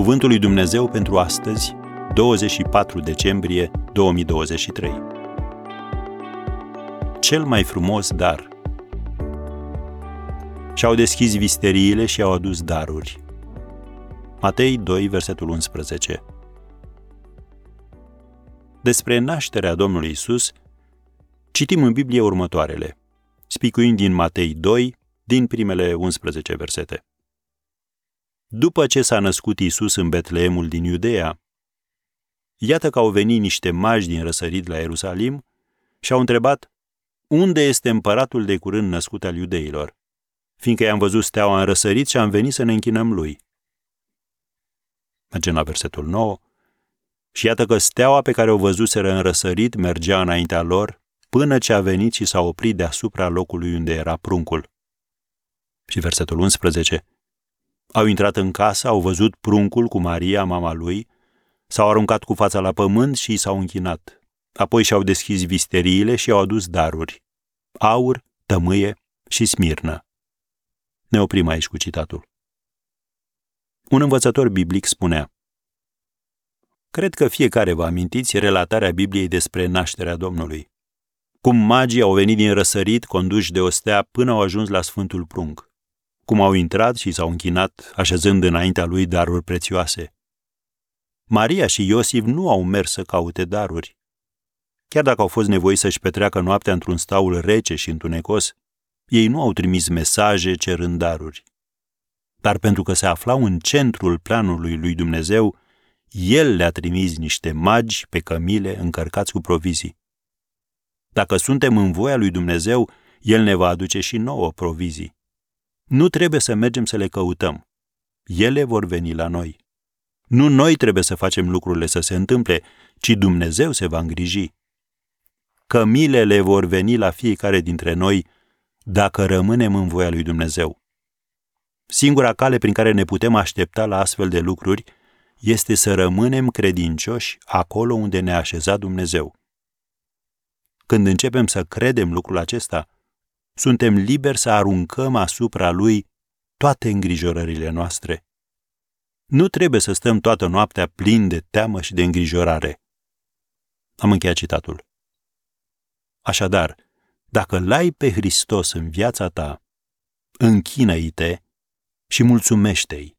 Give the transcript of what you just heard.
Cuvântul lui Dumnezeu pentru astăzi, 24 decembrie 2023. Cel mai frumos dar. Și-au deschis visteriile și au adus daruri. Matei 2, versetul 11. Despre nașterea Domnului Isus, citim în Biblie următoarele, spicuind din Matei 2, din primele 11 versete. După ce s-a născut Isus în Betleemul din Iudea, iată că au venit niște magi din răsărit la Ierusalim și au întrebat unde este împăratul de curând născut al iudeilor, fiindcă i-am văzut steaua în răsărit și am venit să ne închinăm lui. Mergem la versetul 9. Și iată că steaua pe care o văzuseră în răsărit mergea înaintea lor, până ce a venit și s-a oprit deasupra locului unde era pruncul. Și versetul 11. Au intrat în casă, au văzut pruncul cu Maria, mama lui, s-au aruncat cu fața la pământ și s-au închinat. Apoi și-au deschis visteriile și au adus daruri. Aur, tămâie și smirnă. Ne oprim aici cu citatul. Un învățător biblic spunea Cred că fiecare vă amintiți relatarea Bibliei despre nașterea Domnului. Cum magii au venit din răsărit, conduși de o stea, până au ajuns la Sfântul Prunc cum au intrat și s-au închinat, așezând înaintea lui daruri prețioase. Maria și Iosif nu au mers să caute daruri. Chiar dacă au fost nevoi să-și petreacă noaptea într-un staul rece și întunecos, ei nu au trimis mesaje cerând daruri. Dar pentru că se aflau în centrul planului lui Dumnezeu, el le-a trimis niște magi pe cămile încărcați cu provizii. Dacă suntem în voia lui Dumnezeu, el ne va aduce și nouă provizii. Nu trebuie să mergem să le căutăm. Ele vor veni la noi. Nu noi trebuie să facem lucrurile să se întâmple, ci Dumnezeu se va îngriji. Cămilele vor veni la fiecare dintre noi dacă rămânem în voia lui Dumnezeu. Singura cale prin care ne putem aștepta la astfel de lucruri este să rămânem credincioși acolo unde ne-a așezat Dumnezeu. Când începem să credem lucrul acesta, suntem liberi să aruncăm asupra lui toate îngrijorările noastre. Nu trebuie să stăm toată noaptea plini de teamă și de îngrijorare. Am încheiat citatul. Așadar, dacă l-ai pe Hristos în viața ta, închină-i-te și mulțumește-i.